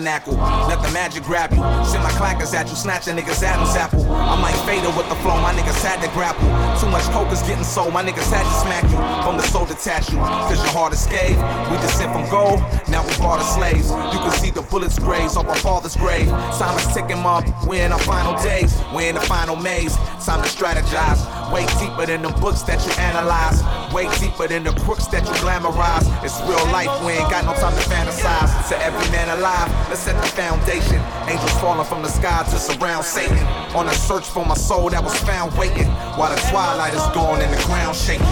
tabernacle. Let the magic grab you. Send my clackers at you, snatch a nigga's Adam's apple. I might fade with the flow, my niggas had to grapple. Too much coke is getting sold, my niggas had to smack you. From the soul detach you, cause your heart is scathed. We descend from gold, now we part of slaves. You can see the bullets graze off our father's grave. Time is ticking up, we're in our final days. We're in the final maze. Time to strategize. Way deeper than the books that you analyze. Way deeper than the crooks that you glamorize. It's real life, we ain't got no time to fantasize. To every man alive, let's set the foundation. Angels falling from the sky to surround Satan. On a search for my soul that was found waiting. While the twilight is gone and the ground shaking.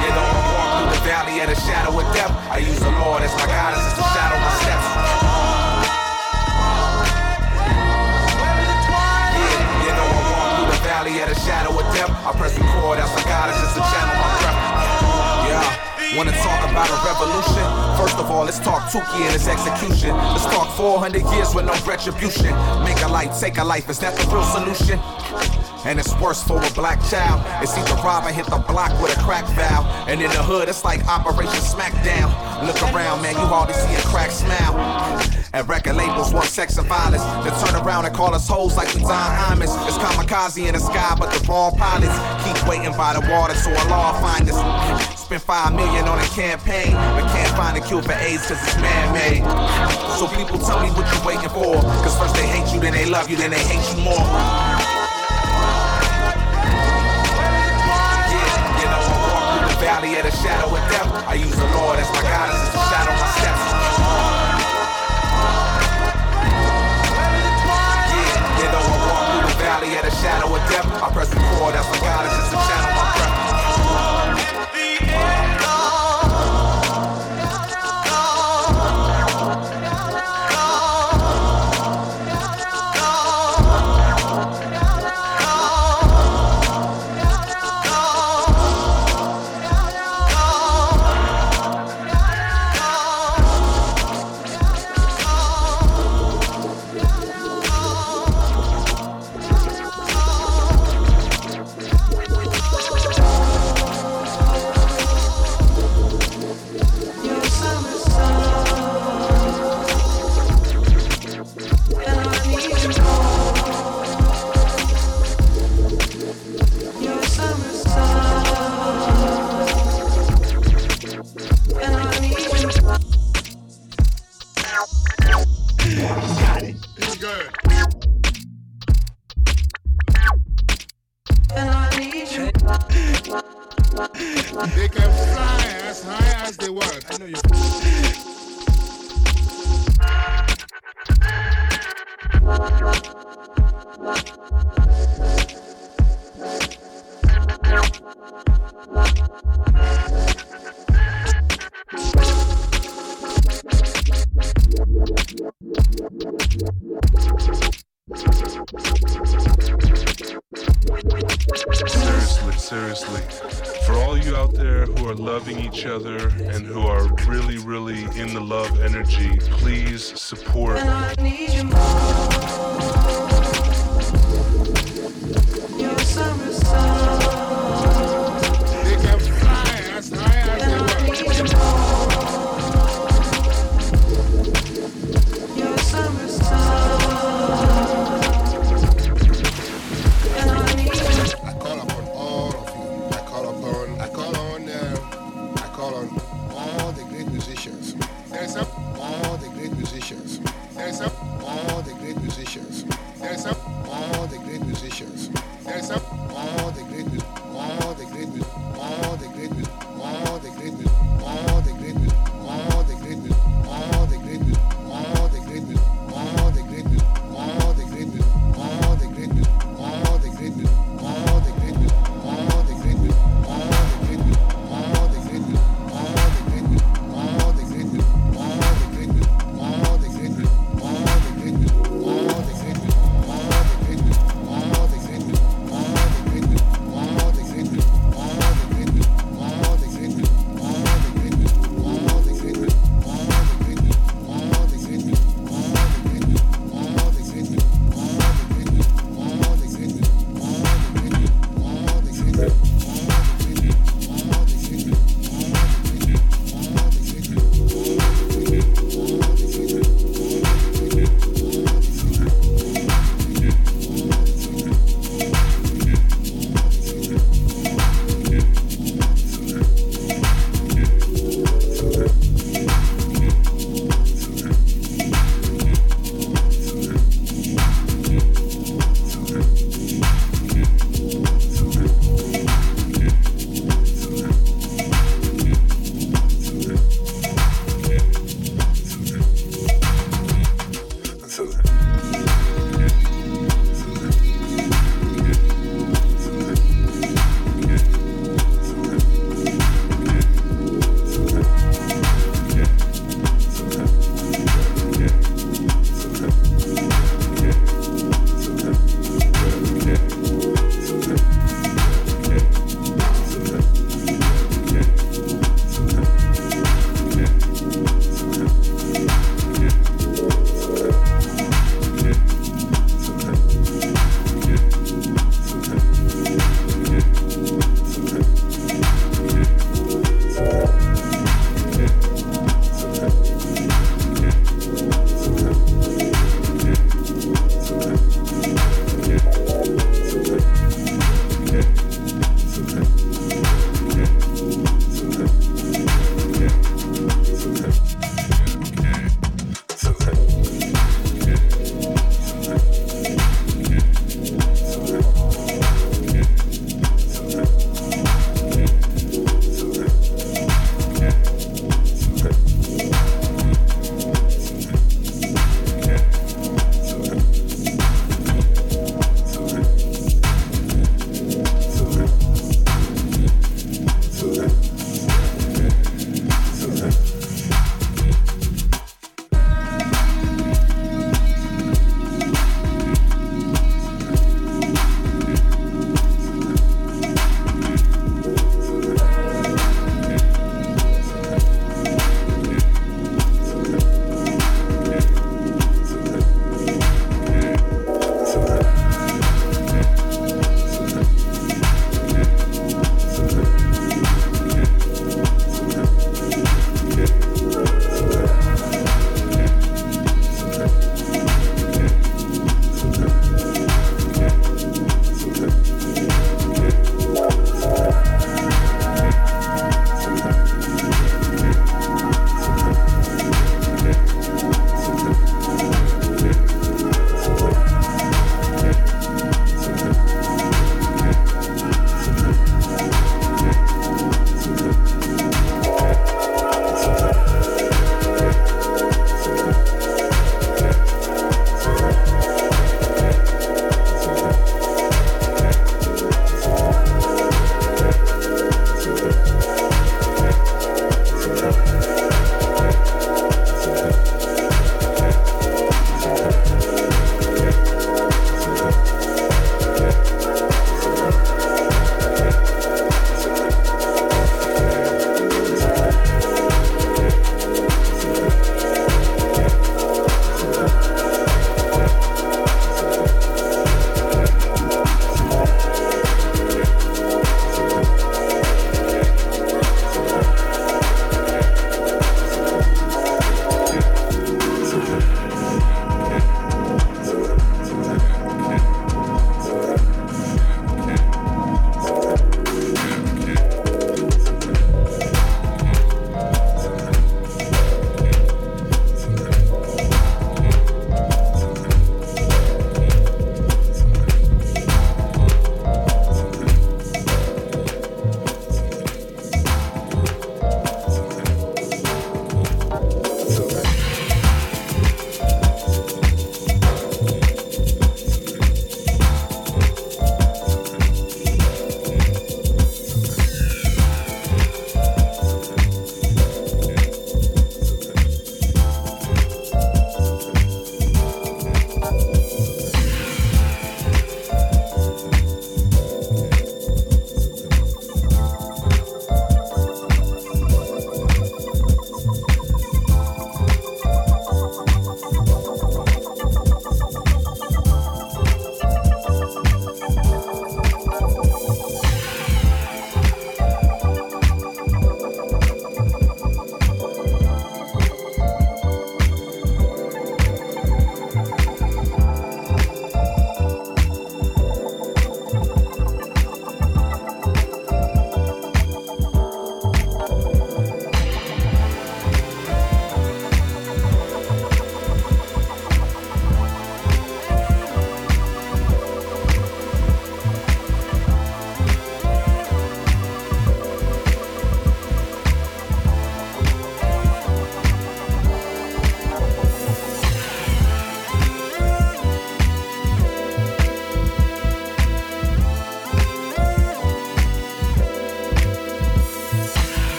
Yeah, walk through the valley of the shadow of death. I use the Lord as my guidance, the shadow my steps. Valley of the shadow of death. I press record as my guidance, as the channel my breath. Yeah. Wanna talk about a revolution? First of all, let's talk Tookie and his execution. Let's talk 400 years with no retribution. Make a life, take a life, is that the real solution? And it's worse for a black child. It's either rob or hit the block with a crack valve. And in the hood, it's like Operation Smackdown. Look around, man, you hardly see a crack smile. And record labels want sex and violence. They turn around and call us hoes like we Don Imus. It's kamikaze in the sky, but the wrong pilots keep waiting by the water, so Allah find us. Spent five million on a campaign, but can't find a cure for AIDS cause it's man-made. So people tell me what you waiting for. Cause first they hate you, then they love you, then they hate you more. The valley of the shadow of death. I use the Lord as my guidance, as the shadow my steps. Shadow of death. I press record, that's my guidance, as a channel my breath. all the great musicians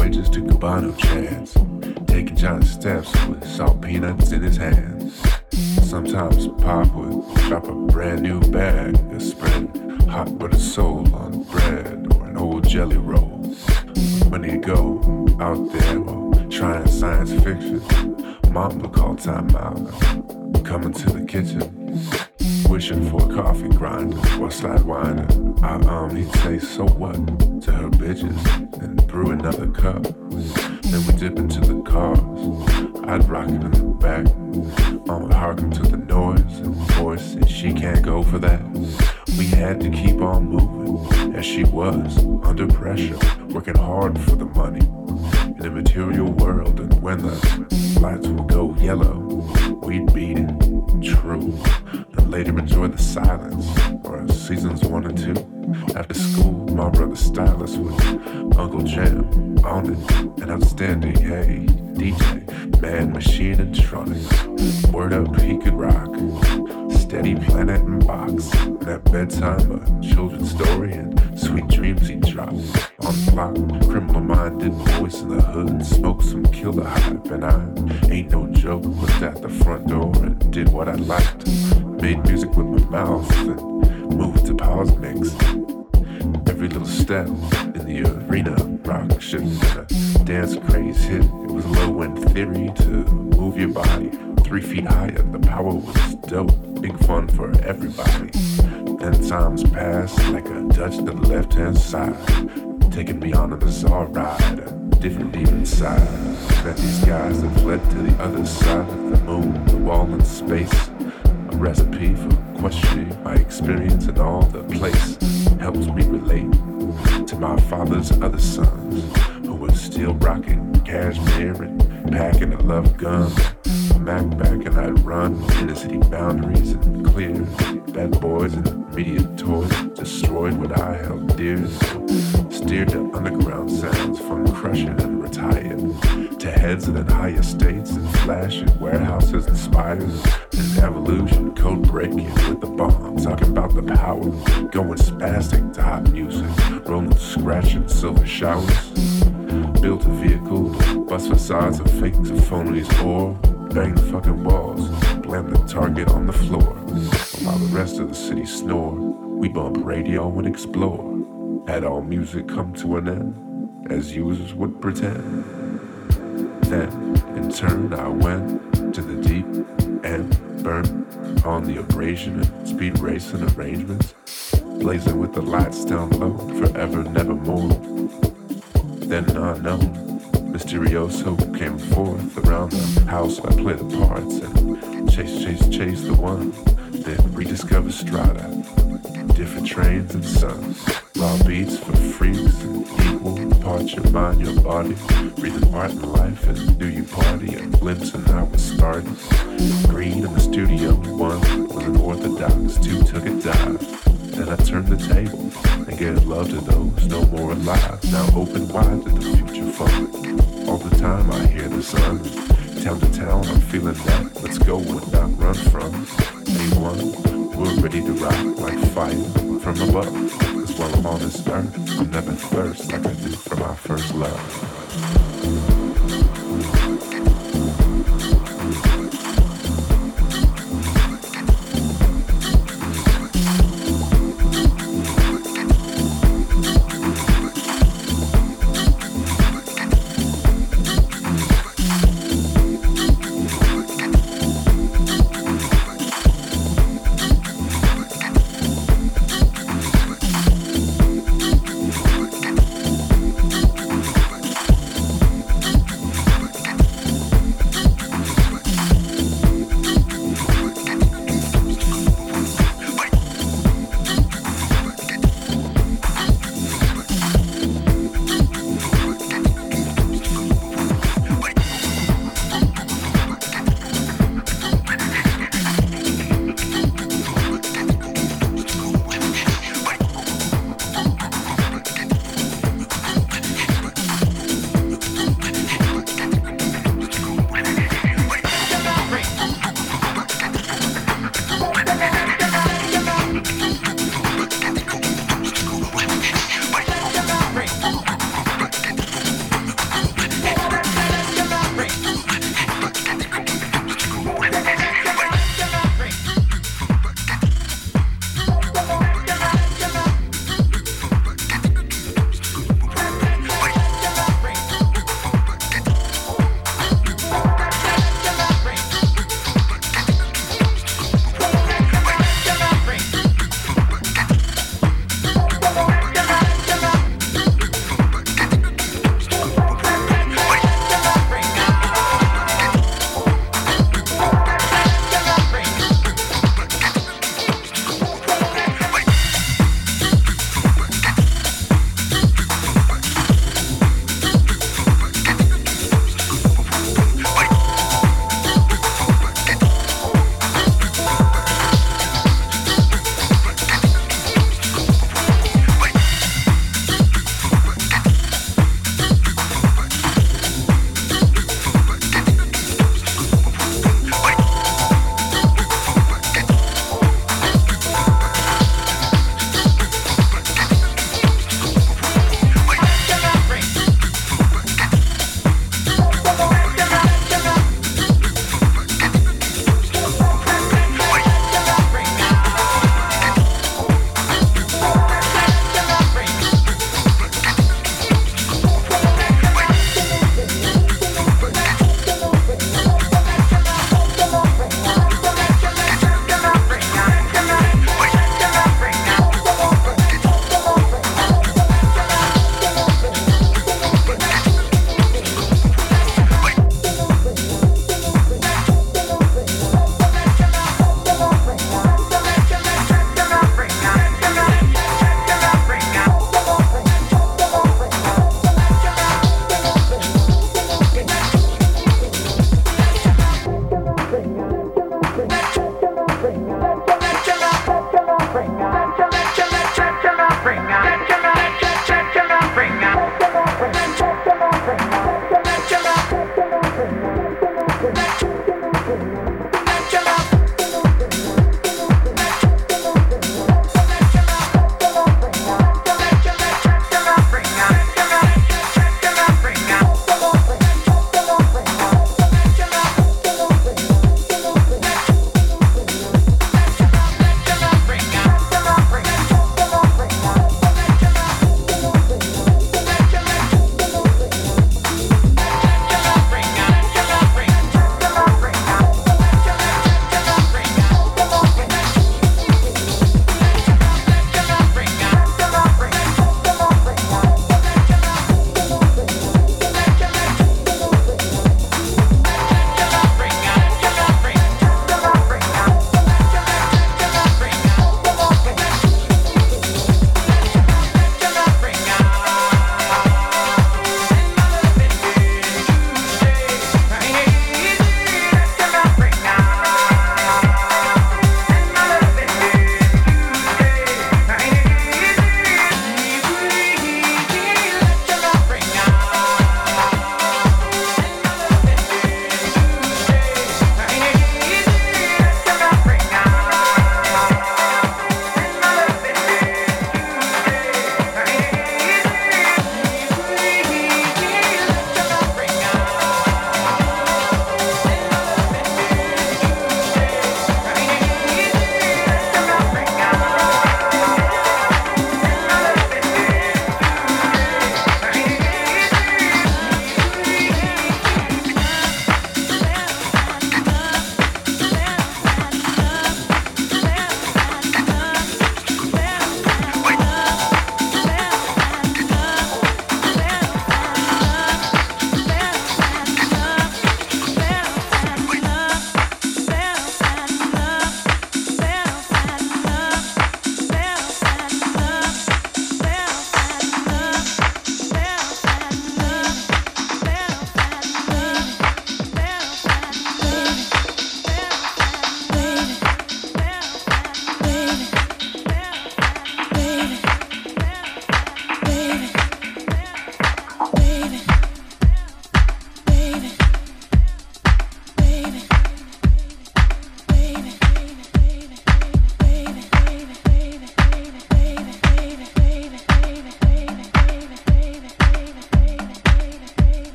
voyages to Cabano chance. Taking giant steps with salt peanuts in his hands. Sometimes Pop would drop a brand new bag, a spread hot butter sole on bread or an old jelly roll. When he'd go out there or trying science fiction, Mom would call time out, coming to the kitchen wishing for a coffee grinder, Westside wine. I, um, he'd say, so what to her bitches and brew another cup. Then we dip into the cars. I'd rock it in the back. I'm harken to the noise and the voice, and she can't go for that. We had to keep on moving, and she was under pressure, working hard for the money in the material world, and when the lights will go yellow, we'd be true. And later enjoy the silence, or seasons one and two. After school, my brother stylist with Uncle Jam on it, and outstanding, hey. Man, machine, and tronics. Word up, he could rock. Steady planet and box. That bedtime, a children's story, and sweet dreams he drops. On block, criminal minded boys in the hood. Smoke some killer hype, and I ain't no joke. Looked at the front door and did what I liked. Made music with my mouth and moved to pause mix. Every little step in the arena, rock shit, dance craze hit. It was low end theory to move your body three feet higher. The power was dope, big fun for everybody. Ten times passed like a touch to the left hand side, taking me on a bizarre ride. A different demon side. Met these guys that fled to the other side of the moon, the wall in space. A recipe for questioning my experience in all the place helps me relate to my father's other sons who were still rocking cashmere and packing a love gun. Mac back and I'd run inner city boundaries and clear bad boys and media toys. Destroyed what I held dear. Steered to underground sounds from crushing and retired. To heads and then high estates and flashing warehouses and spiders and evolution, code breaking with the bomb. Talking about the power, going spastic to hot music, rolling, scratching silver showers. Built a vehicle, bust facades of fakes and phonies, or bang the fucking walls, blam the target on the floor. While the rest of the city snore, we bump radio and explore. Had all music come to an end, as users would pretend. Then, in turn, I went to the deep end, burnt on the abrasion and speed racing arrangements, blazing with the lights down low, forever, nevermore then unknown. Mysterioso came forth around the house. I play the parts and chase, chase, chase the one. Then rediscover strata, different trains and suns. Raw beats for freaks and equal parts your mind, your body. Breathing art and life and do you party? A glimpse and how it started. Green in the studio, one was an orthodox, two took a dive. Then I turned the table and gave love to those no more alive. Now open wide to the future fun. All the time I hear the sun. Town to town, I'm feeling that. Let's go and not run from. A1, we're ready to rock like fire from above. Cause while I'm on this earth, I'll never thirst like I do for my first love.